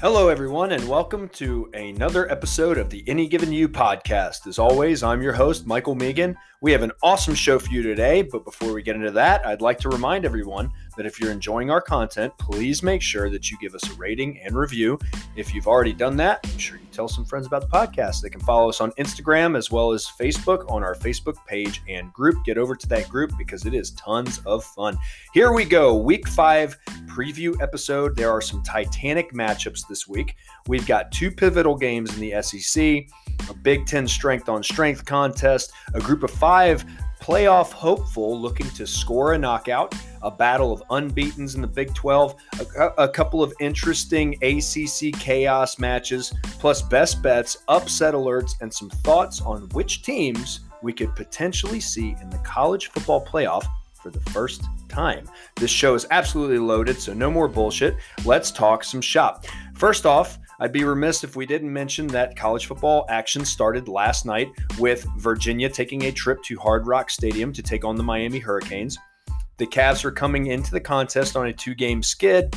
Hello, everyone, and welcome to another episode of the Any Given You podcast. As always, I'm your host, Michael Megan. We have an awesome show for you today, but before we get into that, I'd like to remind everyone that if you're enjoying our content, please make sure that you give us a rating and review. If you've already done that, I'm sure you tell some friends about the podcast. They can follow us on Instagram as well as Facebook on our Facebook page and group. Get over to that group because it is tons of fun. Here we go, week five preview episode. There are some Titanic matchups this week. We've got two pivotal games in the SEC, a Big Ten strength on strength contest, a group of five playoff hopeful looking to score a knockout, a battle of unbeatens in the Big 12, a, a, couple of interesting ACC chaos matches, plus best bets, upset alerts, and some thoughts on which teams we could potentially see in the college football playoff for the first time. This show is absolutely loaded, so no more bullshit. Let's talk some shop. First off, I'd be remiss if we didn't mention that college football action started last night with Virginia taking a trip to Hard Rock Stadium to take on the Miami Hurricanes. The Cavs are coming into the contest on a two game skid,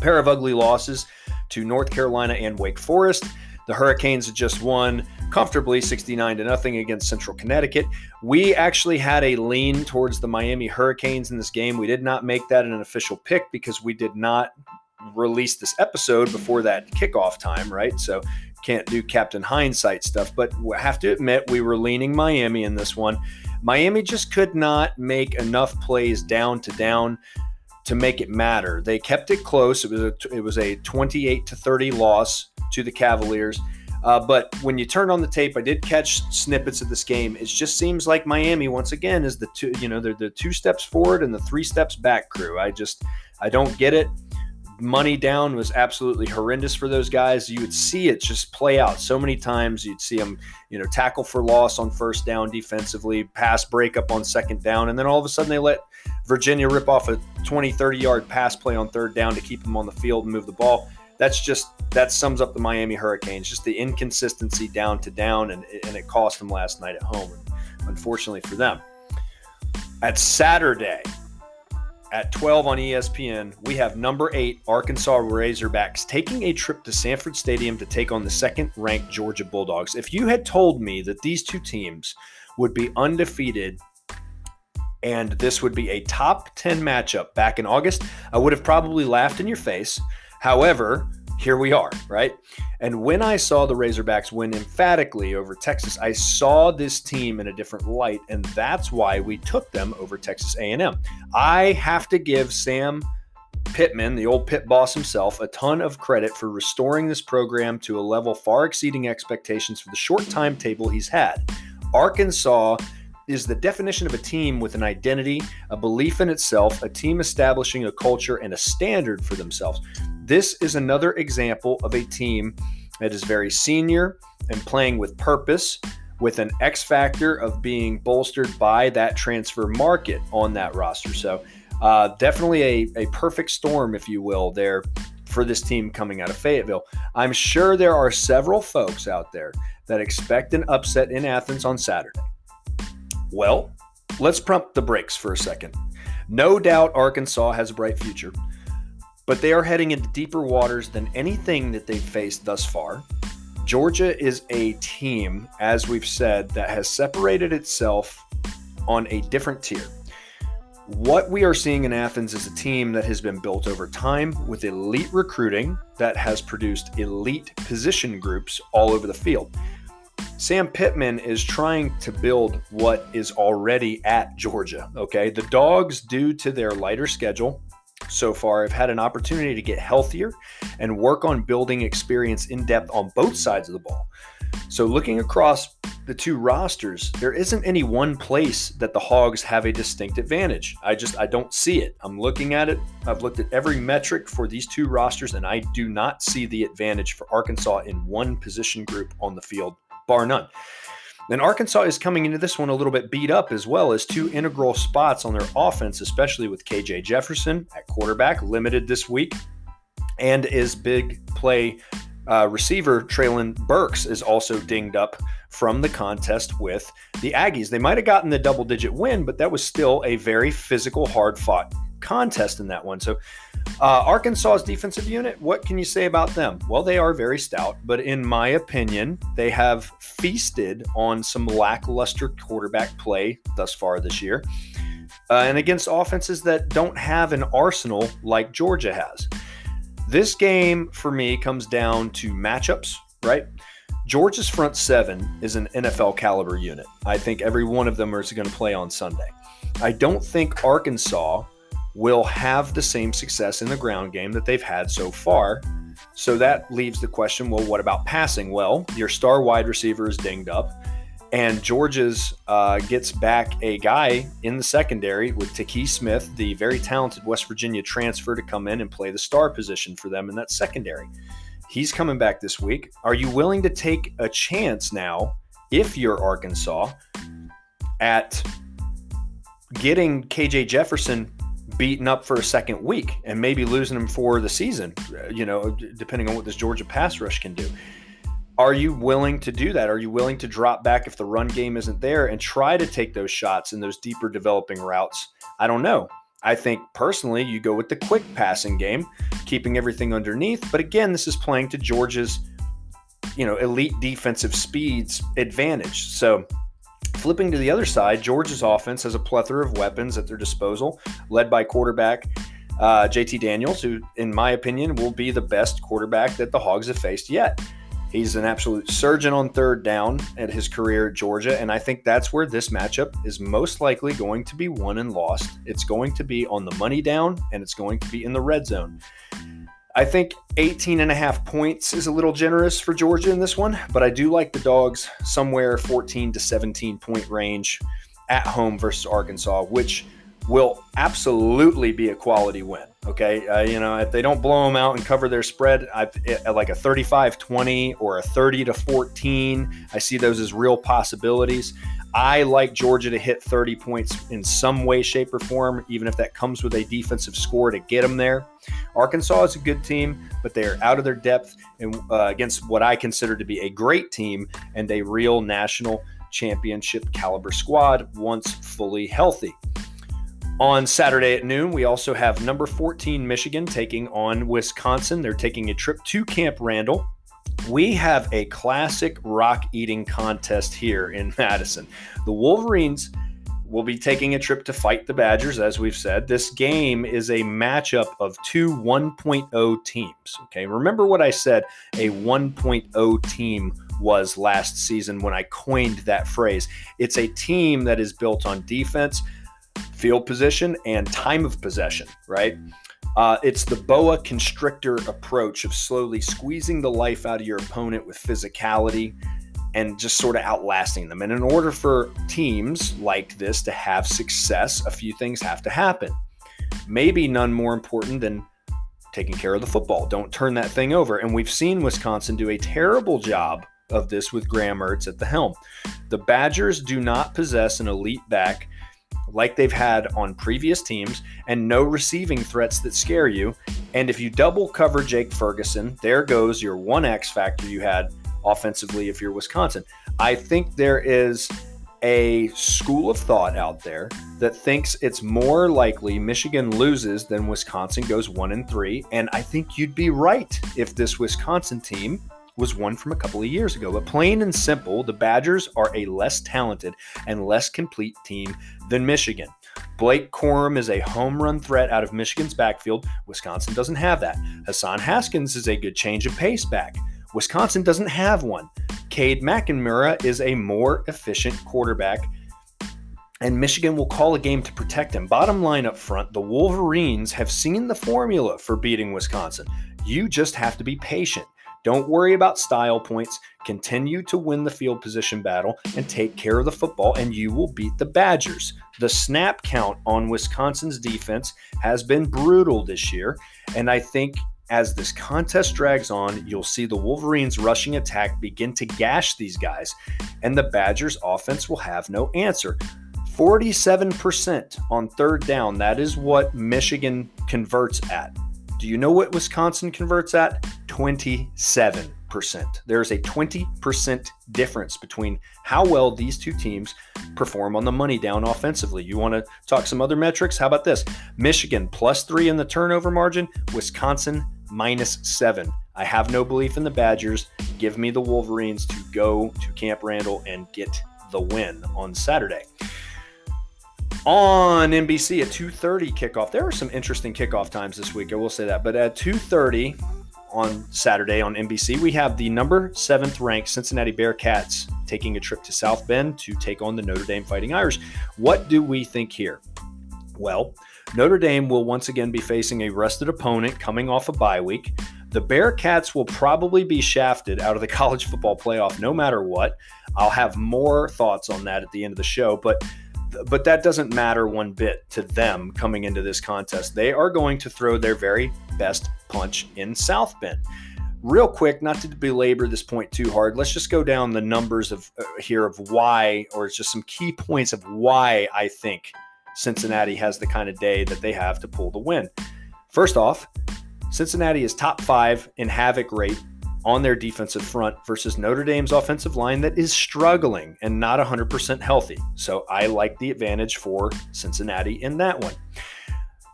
pair of ugly losses to North Carolina and Wake Forest. The Hurricanes had just won comfortably 69 to nothing against Central Connecticut. We actually had a lean towards the Miami Hurricanes in this game. We did not make that an official pick because we did not release this episode before that kickoff time, right? So can't do Captain Hindsight stuff, but I have to admit we were leaning Miami in this one. Miami just could not make enough plays down to down to make it matter. They kept it close. It was a it was a 28 to 30 loss to the Cavaliers. Uh, but when you turn on the tape, I did catch snippets of this game. It just seems like Miami once again is the two, you know, they're the two steps forward and the three steps back crew. I just I don't get it. Money down was absolutely horrendous for those guys. You would see it just play out so many times. You'd see them, you know, tackle for loss on first down defensively, pass breakup on second down, and then all of a sudden they let Virginia rip off a 20, 30 yard pass play on third down to keep them on the field and move the ball that's just that sums up the Miami Hurricanes. Just the inconsistency down to down, and, and it cost them last night at home. Unfortunately for them. At Saturday at 12 on ESPN, we have number eight Arkansas Razorbacks taking a trip to Sanford Stadium to take on the second ranked Georgia Bulldogs. If you had told me that these two teams would be undefeated and this would be a top 10 matchup back in August, I would have probably laughed in your face. However, here we are, right? And when I saw the Razorbacks win emphatically over Texas, I saw this team in a different light, and that's why we took them over Texas A&M. I have to give Sam Pittman, the old pit boss himself, a ton of credit for restoring this program to a level far exceeding expectations for the short timetable he's had. Arkansas is the definition of a team with an identity, a belief in itself, a team establishing a culture and a standard for themselves. This is another example of a team that is very senior and playing with purpose, with an X factor of being bolstered by that transfer market on that roster. So, uh, definitely a, a perfect storm, if you will, there for this team coming out of Fayetteville. I'm sure there are several folks out there that expect an upset in Athens on Saturday. Well, let's pump the brakes for a second. No doubt Arkansas has a bright future, but they are heading into deeper waters than anything that they've faced thus far. Georgia is a team, as we've said, that has separated itself on a different tier. What we are seeing in Athens is a team that has been built over time with elite recruiting that has produced elite position groups all over the field. Sam Pittman is trying to build what is already at Georgia. Okay. The dogs, due to their lighter schedule so far, have had an opportunity to get healthier and work on building experience in depth on both sides of the ball. So, looking across the two rosters, there isn't any one place that the Hogs have a distinct advantage. I just I don't see it. I'm looking at it. I've looked at every metric for these two rosters and I do not see the advantage for Arkansas in one position group on the field bar none. And Arkansas is coming into this one a little bit beat up as well as two integral spots on their offense, especially with KJ Jefferson at quarterback, limited this week, and is big play uh, receiver Treylon Burks is also dinged up from the contest with the Aggies. They might have gotten the double digit win, but that was still a very physical, hard fought contest in that one. So, uh, Arkansas's defensive unit, what can you say about them? Well, they are very stout, but in my opinion, they have feasted on some lackluster quarterback play thus far this year. Uh, and against offenses that don't have an arsenal like Georgia has. This game for me comes down to matchups, right? Georgia's front seven is an NFL caliber unit. I think every one of them is going to play on Sunday. I don't think Arkansas will have the same success in the ground game that they've had so far. So that leaves the question well, what about passing? Well, your star wide receiver is dinged up, and Georgia's uh, gets back a guy in the secondary with Tykee Smith, the very talented West Virginia transfer, to come in and play the star position for them in that secondary. He's coming back this week. Are you willing to take a chance now, if you're Arkansas, at getting KJ Jefferson beaten up for a second week and maybe losing him for the season, uh, you know, depending on what this Georgia pass rush can do? Are you willing to do that? Are you willing to drop back if the run game isn't there and try to take those shots in those deeper developing routes? I don't know. I think personally, you go with the quick passing game, keeping everything underneath. But again, this is playing to Georgia's, you know, elite defensive speeds advantage. So flipping to the other side, Georgia's offense has a plethora of weapons at their disposal, led by quarterback uh, JT Daniels, who, in my opinion, will be the best quarterback that the Hogs have faced yet. He's an absolute surgeon on third down at his career at Georgia, and I think that's where this matchup is most likely going to be won and lost. It's going to be on the money down, and it's going to be in the red zone. I think 18 and a half points is a little generous for Georgia in this one, but I do like the dogs somewhere 14 to 17 point range at home versus Arkansas, which will absolutely be a quality win. Okay. Uh, you know, if they don't blow them out and cover their spread, I, at like a 35 20 or a 30 to 14, I see those as real possibilities. I like Georgia to hit 30 points in some way, shape, or form, even if that comes with a defensive score to get them there. Arkansas is a good team, but they are out of their depth and uh, against what I consider to be a great team and a real national championship caliber squad once fully healthy. On Saturday at noon, we also have number 14 Michigan taking on Wisconsin. They're taking a trip to Camp Randall. We have a classic rock eating contest here in Madison. The Wolverines will be taking a trip to fight the Badgers, as we've said. This game is a matchup of two 1.0 teams. Okay, remember what I said a 1.0 team was last season when I coined that phrase. It's a team that is built on defense field position and time of possession, right? Uh, it's the boa constrictor approach of slowly squeezing the life out of your opponent with physicality and just sort of outlasting them. And in order for teams like this to have success, a few things have to happen. Maybe none more important than taking care of the football. Don't turn that thing over. And we've seen Wisconsin do a terrible job of this with Graham Mertz at the helm. The Badgers do not possess an elite back like they've had on previous teams and no receiving threats that scare you. And if you double cover Jake Ferguson, there goes your one X factor you had offensively if you're Wisconsin. I think there is a school of thought out there that thinks it's more likely Michigan loses than Wisconsin goes 1 and 3 and I think you'd be right if this Wisconsin team was one from a couple of years ago. But plain and simple, the Badgers are a less talented and less complete team than Michigan. Blake Corum is a home run threat out of Michigan's backfield. Wisconsin doesn't have that. Hassan Haskins is a good change of pace back. Wisconsin doesn't have one. Cade McNamara is a more efficient quarterback, and Michigan will call a game to protect him. Bottom line up front, the Wolverines have seen the formula for beating Wisconsin. You just have to be patient. Don't worry about style points. Continue to win the field position battle and take care of the football, and you will beat the Badgers. The snap count on Wisconsin's defense has been brutal this year, and I think as this contest drags on, you'll see the Wolverines' rushing attack begin to gash these guys, and the Badgers' offense will have no answer. 47% on third down. That is what Michigan converts at. Do you know what Wisconsin converts at? 27%. There's a 20% difference between how well these two teams perform on the money down offensively. You want to talk some other metrics? How about this? Michigan plus three in the turnover margin, Wisconsin minus seven. I have no belief in the Badgers. Give me the Wolverines to go to Camp Randall and get the win on Saturday. On NBC at 2:30 kickoff. There are some interesting kickoff times this week. I will say that. But at 2:30 on Saturday on NBC, we have the number seventh ranked Cincinnati Bearcats taking a trip to South Bend to take on the Notre Dame Fighting Irish. What do we think here? Well, Notre Dame will once again be facing a rested opponent coming off a bye week. The Bearcats will probably be shafted out of the college football playoff no matter what. I'll have more thoughts on that at the end of the show, but but that doesn't matter one bit to them coming into this contest. They are going to throw their very best punch in South Bend. Real quick, not to belabor this point too hard, let's just go down the numbers of uh, here of why, or just some key points of why I think Cincinnati has the kind of day that they have to pull the win. First off, Cincinnati is top five in havoc rate on their defensive front versus Notre Dame's offensive line that is struggling and not 100% healthy. So I like the advantage for Cincinnati in that one.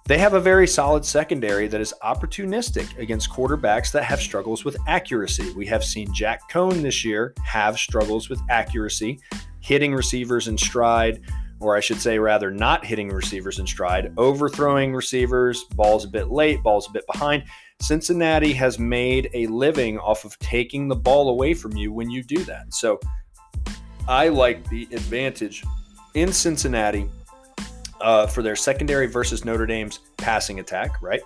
They have a very solid secondary that is opportunistic against quarterbacks that have struggles with accuracy. We have seen Jack Coan this year have struggles with accuracy, hitting receivers in stride, or I should say, rather, not hitting receivers in stride, overthrowing receivers, balls a bit late, balls a bit behind. Cincinnati has made a living off of taking the ball away from you when you do that. So I like the advantage in Cincinnati uh, for their secondary versus Notre Dame's passing attack, right?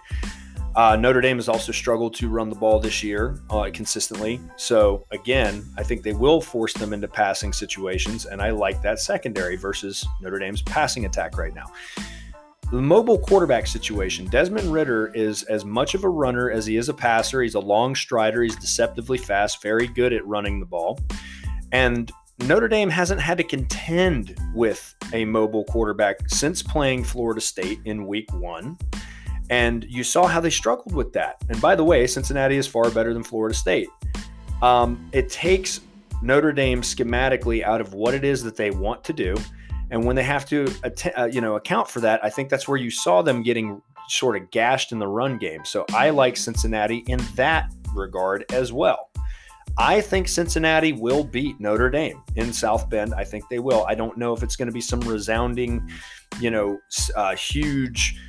Uh, Notre Dame has also struggled to run the ball this year uh, consistently. So, again, I think they will force them into passing situations, and I like that secondary versus Notre Dame's passing attack right now. The mobile quarterback situation Desmond Ridder is as much of a runner as he is a passer. He's a long strider, he's deceptively fast, very good at running the ball. And Notre Dame hasn't had to contend with a mobile quarterback since playing Florida State in week one. And you saw how they struggled with that. And by the way, Cincinnati is far better than Florida State. Um, it takes Notre Dame schematically out of what it is that they want to do. And when they have to, uh, you know, account for that, I think that's where you saw them getting sort of gashed in the run game. So I like Cincinnati in that regard as well. I think Cincinnati will beat Notre Dame in South Bend. I think they will. I don't know if it's going to be some resounding, you know, uh, huge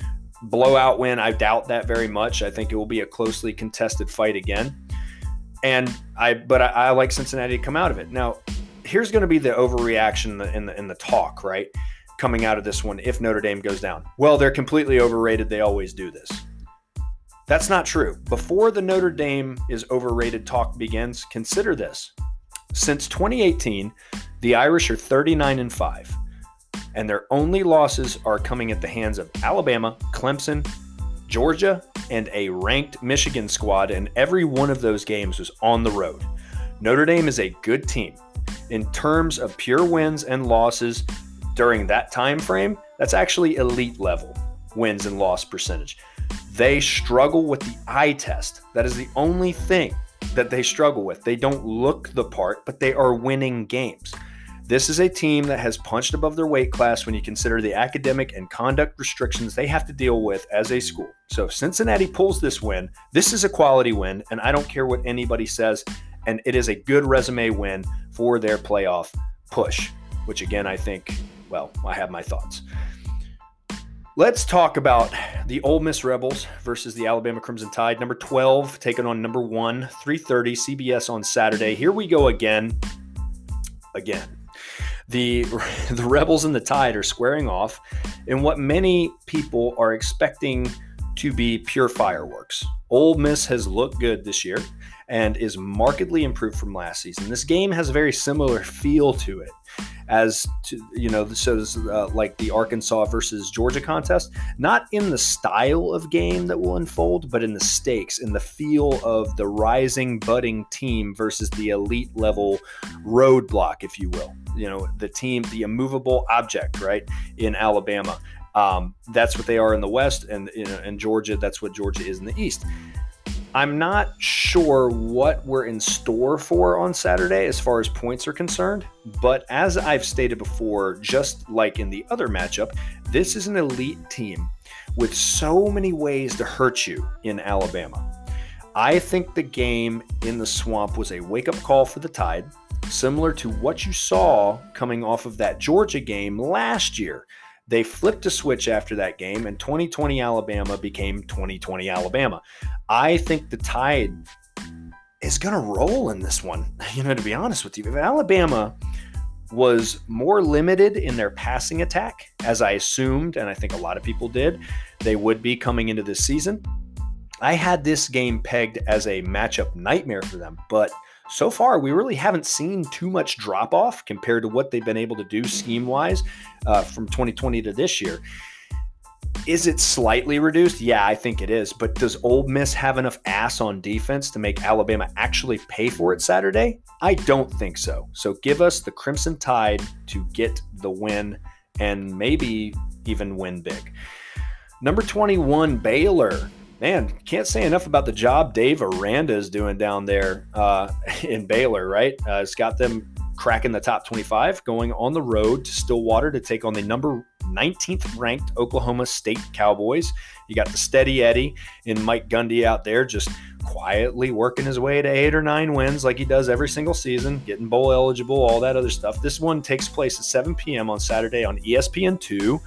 blowout win. I doubt that very much. I think it will be a closely contested fight again. And I, but I, I like Cincinnati to come out of it. Now, here's going to be the overreaction in the, in the, in the talk, right? Coming out of this one, if Notre Dame goes down. Well, they're completely overrated. They always do this. That's not true. Before the Notre Dame is overrated talk begins, consider this. Since 2018, the Irish are 39 and 5 and their only losses are coming at the hands of Alabama, Clemson, Georgia, and a ranked Michigan squad, and every one of those games was on the road. Notre Dame is a good team. In terms of pure wins and losses during that time frame, that's actually elite level wins and loss percentage. They struggle with the eye test. That is the only thing that they struggle with. They don't look the part, but they are winning games. This is a team that has punched above their weight class when you consider the academic and conduct restrictions they have to deal with as a school. So, if Cincinnati pulls this win, this is a quality win, and I don't care what anybody says. And it is a good resume win for their playoff push, which again, I think, well, I have my thoughts. Let's talk about the Ole Miss Rebels versus the Alabama Crimson Tide. Number 12 taking on number 1, 3:30 CBS on Saturday. Here we go again. Again the the rebels and the tide are squaring off in what many people are expecting to be pure fireworks. Ole Miss has looked good this year and is markedly improved from last season. This game has a very similar feel to it as to you know so uh, like the Arkansas versus Georgia contest not in the style of game that will unfold but in the stakes in the feel of the rising budding team versus the elite level roadblock if you will. You know the team the immovable object right in Alabama. Um, that's what they are in the West and you know in Georgia that's what Georgia is in the East I'm not sure what we're in store for on Saturday as far as points are concerned, but as I've stated before, just like in the other matchup, this is an elite team with so many ways to hurt you in Alabama. I think the game in the swamp was a wake up call for the Tide, similar to what you saw coming off of that Georgia game last year. They flipped a switch after that game, and 2020 Alabama became 2020 Alabama. I think the Tide is going to roll in this one. You know, to be honest with you, if Alabama was more limited in their passing attack, as I assumed, and I think a lot of people did, they would be coming into this season. I had this game pegged as a matchup nightmare for them, but so far, we really haven't seen too much drop off compared to what they've been able to do scheme wise uh, from 2020 to this year. Is it slightly reduced? Yeah, I think it is. But does Ole Miss have enough ass on defense to make Alabama actually pay for it Saturday? I don't think so. So give us the Crimson Tide to get the win and maybe even win big. Number 21, Baylor man, can't say enough about the job Dave Aranda is doing down there uh, in Baylor, right? Uh, it's got them cracking the top 25, going on the road to Stillwater to take on the number 19th ranked Oklahoma State Cowboys. You got the steady Eddie and Mike Gundy out there just quietly working his way to eight or nine wins like he does every single season, getting bowl eligible, all that other stuff. This one takes place at 7 p.m. on Saturday on ESPN2.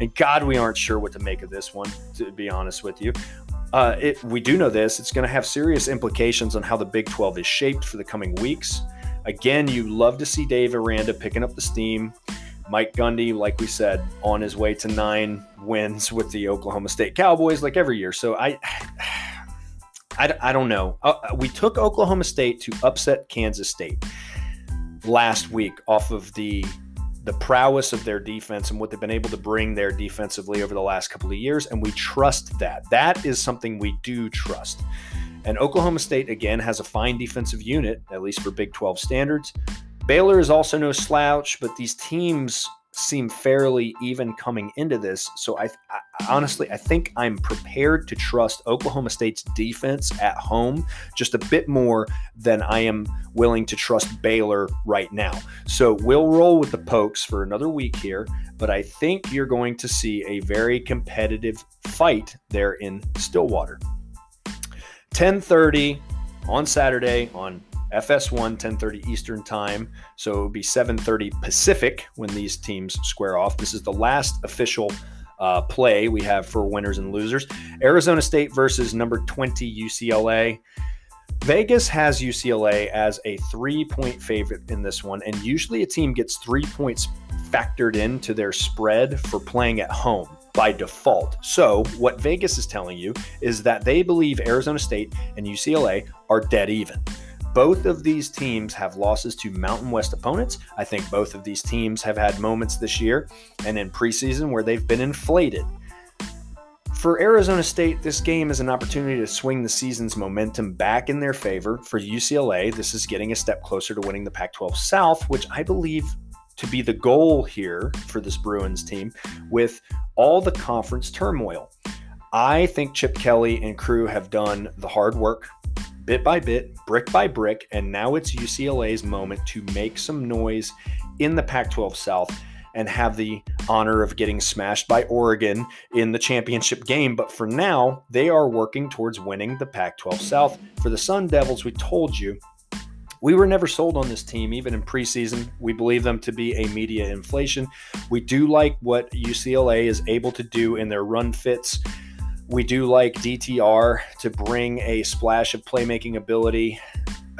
And God, we aren't sure what to make of this one, to be honest with you. Uh, it, we do know this. It's going to have serious implications on how the Big 12 is shaped for the coming weeks. Again, you love to see Dave Aranda picking up the steam. Mike Gundy, like we said, on his way to nine wins with the Oklahoma State Cowboys, like every year. So I, I, I don't know. Uh, we took Oklahoma State to upset Kansas State last week off of the the prowess of their defense and what they've been able to bring there defensively over the last couple of years. And we trust that. That is something we do trust. And Oklahoma State, again, has a fine defensive unit, at least for Big 12 standards. Baylor is also no slouch, but these teams seem fairly even coming into this. So I, I, honestly I think I'm prepared to trust Oklahoma State's defense at home just a bit more than I am willing to trust Baylor right now. So we'll roll with the Pokes for another week here, but I think you're going to see a very competitive fight there in Stillwater. 10:30 on Saturday on FS1 10:30 Eastern Time, so it would be 7:30 Pacific when these teams square off. This is the last official uh, play we have for winners and losers. Arizona State versus number 20 UCLA. Vegas has UCLA as a three point favorite in this one, and usually a team gets three points factored into their spread for playing at home by default. So, what Vegas is telling you is that they believe Arizona State and UCLA are dead even. Both of these teams have losses to Mountain West opponents. I think both of these teams have had moments this year and in preseason where they've been inflated. For Arizona State, this game is an opportunity to swing the season's momentum back in their favor. For UCLA, this is getting a step closer to winning the Pac 12 South, which I believe to be the goal here for this Bruins team with all the conference turmoil. I think Chip Kelly and crew have done the hard work bit by bit, brick by brick, and now it's UCLA's moment to make some noise in the Pac 12 South and have the honor of getting smashed by Oregon in the championship game. But for now, they are working towards winning the Pac 12 South. For the Sun Devils, we told you we were never sold on this team, even in preseason. We believe them to be a media inflation. We do like what UCLA is able to do in their run fits we do like DTR to bring a splash of playmaking ability.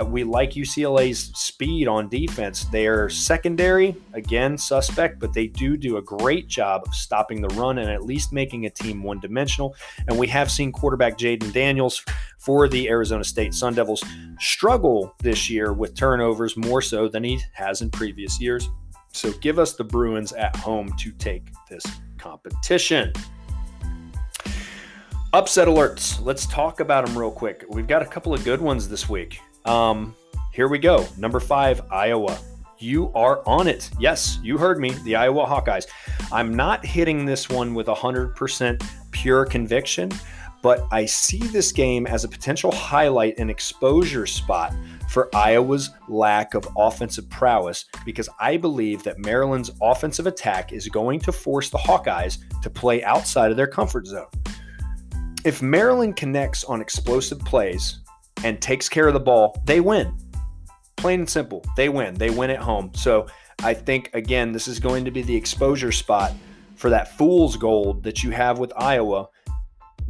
Uh, we like UCLA's speed on defense. They're secondary, again, suspect, but they do do a great job of stopping the run and at least making a team one dimensional. And we have seen quarterback Jayden Daniels for the Arizona State Sun Devils struggle this year with turnovers more so than he has in previous years. So give us the Bruins at home to take this competition. Upset alerts. Let's talk about them real quick. We've got a couple of good ones this week. Um, here we go. Number five, Iowa. You are on it. Yes, you heard me. The Iowa Hawkeyes. I'm not hitting this one with 100% pure conviction, but I see this game as a potential highlight and exposure spot for Iowa's lack of offensive prowess because I believe that Maryland's offensive attack is going to force the Hawkeyes to play outside of their comfort zone. If Maryland connects on explosive plays and takes care of the ball, they win. Plain and simple, they win. They win at home. So I think, again, this is going to be the exposure spot for that fool's gold that you have with Iowa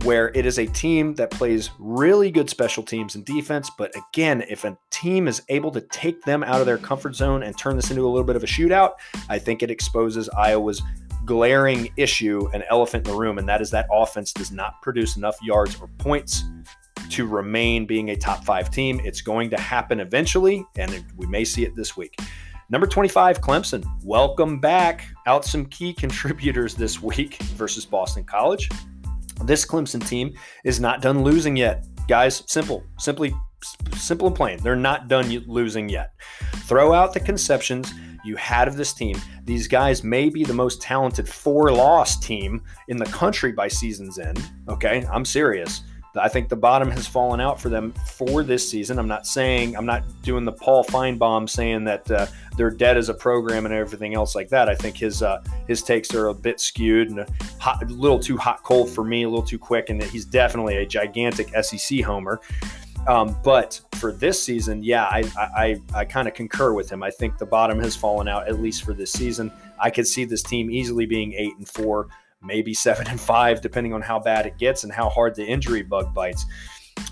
where it is a team that plays really good special teams and defense. But again, if a team is able to take them out of their comfort zone and turn this into a little bit of a shootout, I think it exposes Iowa's glaring issue, an elephant in the room, and that is that offense does not produce enough yards or points to remain being a top five team. It's going to happen eventually, and we may see it this week. Number 25, Clemson. Welcome back. Out some key contributors this week versus Boston College. This Clemson team is not done losing yet. Guys, simple, simply simple and plain. They're not done losing yet. Throw out the conceptions you had of this team. These guys may be the most talented four loss team in the country by season's end. Okay, I'm serious. I think the bottom has fallen out for them for this season. I'm not saying I'm not doing the Paul Finebaum saying that uh, they're dead as a program and everything else like that. I think his uh, his takes are a bit skewed and a, hot, a little too hot cold for me, a little too quick, and that he's definitely a gigantic SEC homer. Um, but for this season, yeah, I I, I kind of concur with him. I think the bottom has fallen out at least for this season. I could see this team easily being eight and four maybe seven and five, depending on how bad it gets and how hard the injury bug bites.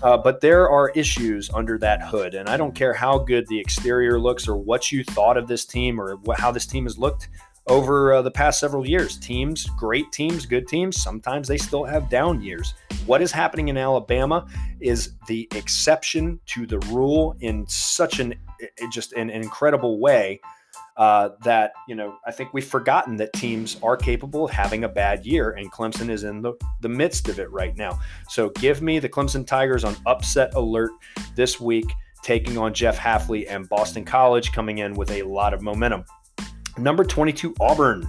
Uh, but there are issues under that hood, and I don't care how good the exterior looks or what you thought of this team or how this team has looked over uh, the past several years. Teams, great teams, good teams, sometimes they still have down years. What is happening in Alabama is the exception to the rule in such an just an incredible way uh, that you know I think we've forgotten that teams are capable of having a bad year, and Clemson is in the, the midst of it right now. So give me the Clemson Tigers on upset alert this week, taking on Jeff Hafley and Boston College, coming in with a lot of momentum. Number 22, Auburn.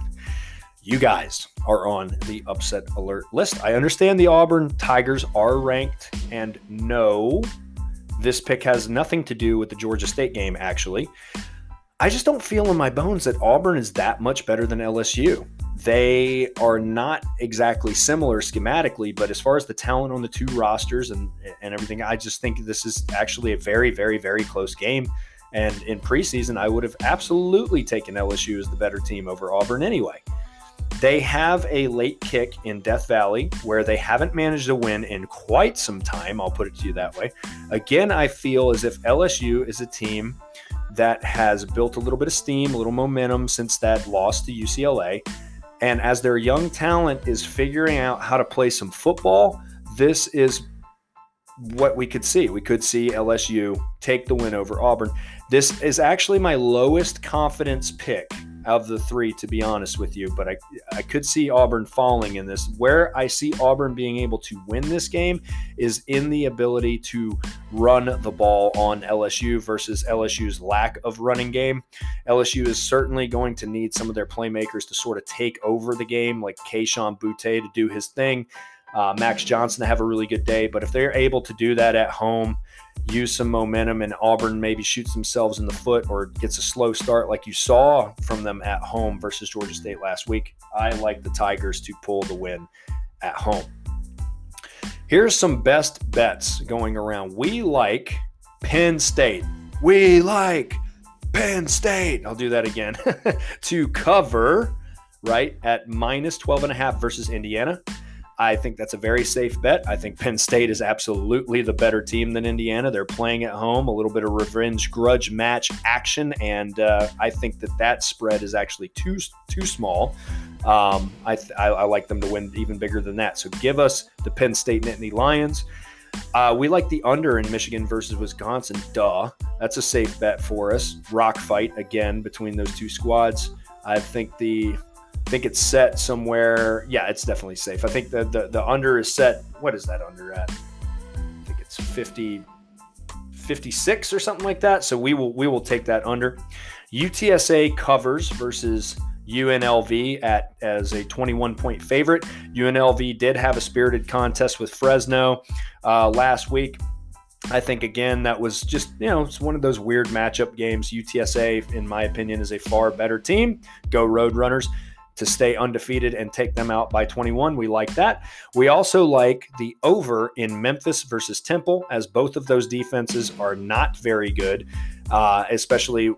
You guys are on the upset alert list. I understand the Auburn Tigers are ranked, and no, this pick has nothing to do with the Georgia State game, actually. I just don't feel in my bones that Auburn is that much better than LSU. They are not exactly similar schematically, but as far as the talent on the two rosters and, and everything, I just think this is actually a very, very, very close game. And in preseason, I would have absolutely taken LSU as the better team over Auburn anyway. They have a late kick in Death Valley where they haven't managed to win in quite some time. I'll put it to you that way. Again, I feel as if LSU is a team that has built a little bit of steam, a little momentum since that loss to UCLA. And as their young talent is figuring out how to play some football, this is what we could see. We could see LSU take the win over Auburn. This is actually my lowest confidence pick of the three, to be honest with you. But I, I could see Auburn falling in this. Where I see Auburn being able to win this game is in the ability to run the ball on LSU versus LSU's lack of running game. LSU is certainly going to need some of their playmakers to sort of take over the game, like Kayshon Boutte to do his thing. Uh, Max Johnson to have a really good day. But if they're able to do that at home, use some momentum and Auburn maybe shoots themselves in the foot or gets a slow start like you saw from them at home versus Georgia State last week, I like the Tigers to pull the win at home. Here's some best bets going around. We like Penn State. We like Penn State. I'll do that again to cover right at minus 12 and a half versus Indiana. I think that's a very safe bet. I think Penn State is absolutely the better team than Indiana. They're playing at home, a little bit of revenge grudge match action, and uh, I think that that spread is actually too too small. Um, I, th- I, I, like them to win even bigger than that. So give us the Penn State Nittany Lions. Uh, we like the under in Michigan versus Wisconsin. Duh, that's a safe bet for us. Rock fight again between those two squads. I think the I think it's set somewhere. Yeah, it's definitely safe. I think the, the, the under is set. What is that under at? I think it's 50, 56 or something like that. So we will we will take that under. UTSA covers versus UNLV at as a 21 point favorite. UNLV did have a spirited contest with Fresno uh, last week. I think again that was just you know it's one of those weird matchup games. UTSA, in my opinion, is a far better team. Go Roadrunners to stay undefeated and take them out by 21. We like that. We also like the over in Memphis versus Temple, as both of those defenses are not very good, uh, especially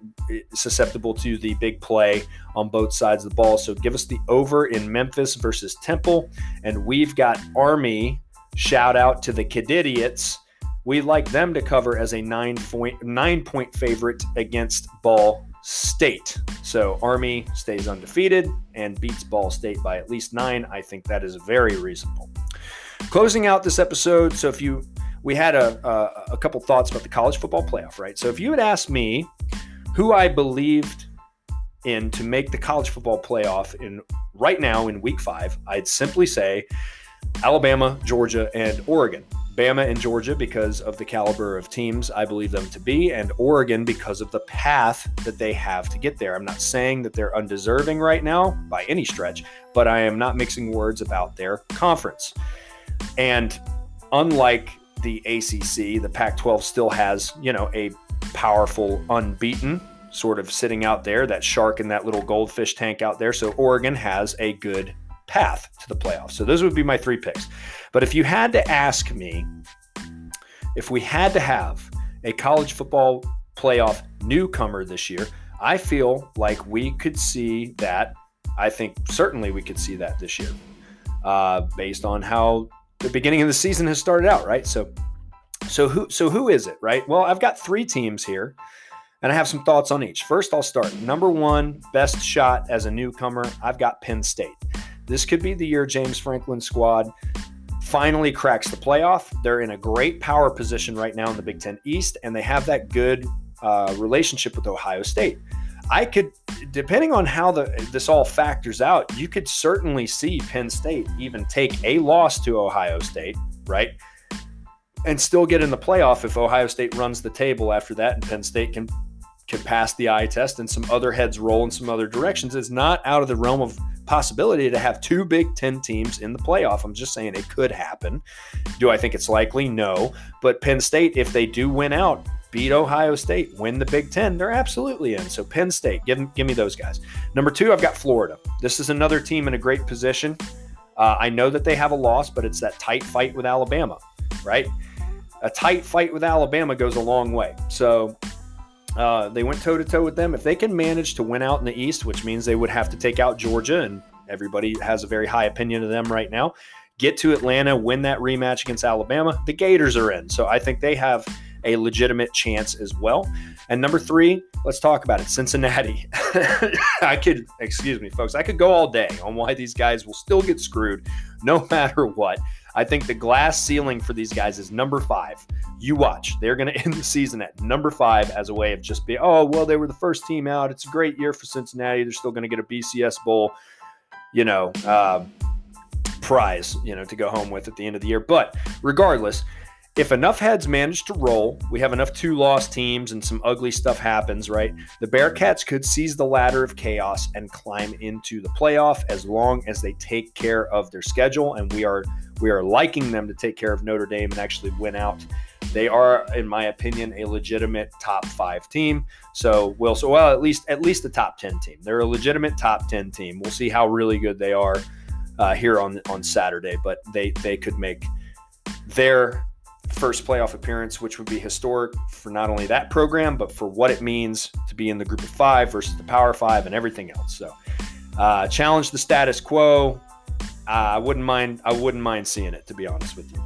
susceptible to the big play on both sides of the ball. So give us the over in Memphis versus Temple. And we've got Army. Shout out to the Cadidiots. We like them to cover as a nine point nine point favorite against Ball State. So Army stays undefeated and beats Ball State by at least nine. I think that is very reasonable. Closing out this episode, so if you we had a, a, a couple thoughts about the college football playoff, right? So if you had asked me who I believed in to make the college football playoff in right now in week five, I'd simply say Alabama, Georgia, and Oregon. Bama and Georgia because of the caliber of teams I believe them to be, and Oregon because of the path that they have to get there. I'm not saying that they're undeserving right now by any stretch, but I am not mixing words about their conference. And unlike the ACC, the Pac 12 still has, you know, a powerful unbeaten sort of sitting out there, that shark in that little goldfish tank out there. So Oregon has a good path to the playoffs. So those would be my three picks. But if you had to ask me, if we had to have a college football playoff newcomer this year, I feel like we could see that. I think certainly we could see that this year, uh, based on how the beginning of the season has started out. Right. So, so who so who is it? Right. Well, I've got three teams here. And I have some thoughts on each. First, I'll start. Number one, best shot as a newcomer, I've got Penn State. This could be the year James Franklin's squad finally cracks the playoff. They're in a great power position right now in the Big Ten East, and they have that good uh, relationship with Ohio State. I could, depending on how the this all factors out, you could certainly see Penn State even take a loss to Ohio State, right? And still get in the playoff if Ohio State runs the table after that and Penn State can can pass the eye test and some other heads roll in some other directions. It's not out of the realm of possibility to have two Big Ten teams in the playoff. I'm just saying it could happen. Do I think it's likely? No. But Penn State, if they do win out, beat Ohio State, win the Big Ten, they're absolutely in. So Penn State, give, give me those guys. Number two, I've got Florida. This is another team in a great position. Uh, I know that they have a loss, but it's that tight fight with Alabama, right? A tight fight with Alabama goes a long way. So uh, they went toe to toe with them. If they can manage to win out in the East, which means they would have to take out Georgia, and everybody has a very high opinion of them right now, get to Atlanta, win that rematch against Alabama, the Gators are in. So I think they have a legitimate chance as well. And number three, let's talk about it Cincinnati. I could, excuse me, folks, I could go all day on why these guys will still get screwed no matter what. I think the glass ceiling for these guys is number five. You watch. They're going to end the season at number five as a way of just being, oh, well, they were the first team out. It's a great year for Cincinnati. They're still going to get a BCS Bowl, you know, uh, prize, you know, to go home with at the end of the year. But regardless, if enough heads manage to roll, we have enough two loss teams and some ugly stuff happens, right? The Bearcats could seize the ladder of chaos and climb into the playoff as long as they take care of their schedule. And we are we are liking them to take care of Notre Dame and actually win out. They are, in my opinion, a legitimate top five team. So we'll so well at least at least a top ten team. They're a legitimate top ten team. We'll see how really good they are uh, here on on Saturday, but they they could make their first playoff appearance, which would be historic for not only that program, but for what it means to be in the group of five versus the power five and everything else. So, uh, challenge the status quo. I wouldn't mind. I wouldn't mind seeing it, to be honest with you.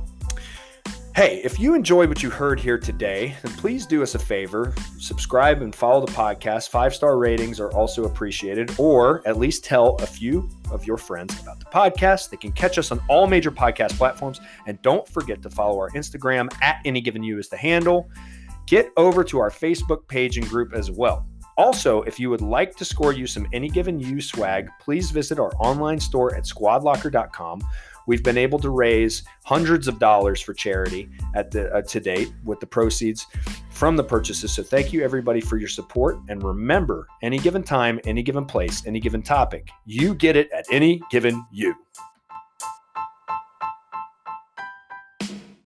Hey, if you enjoyed what you heard here today, then please do us a favor subscribe and follow the podcast. Five star ratings are also appreciated, or at least tell a few of your friends about the podcast. They can catch us on all major podcast platforms. And don't forget to follow our Instagram at Any Given You is the handle. Get over to our Facebook page and group as well. Also, if you would like to score you some Any Given You swag, please visit our online store at squadlocker.com We've been able to raise hundreds of dollars for charity at the uh, to date with the proceeds from the purchases. So thank you everybody for your support. And remember, any given time, any given place, any given topic, you get it at any given you.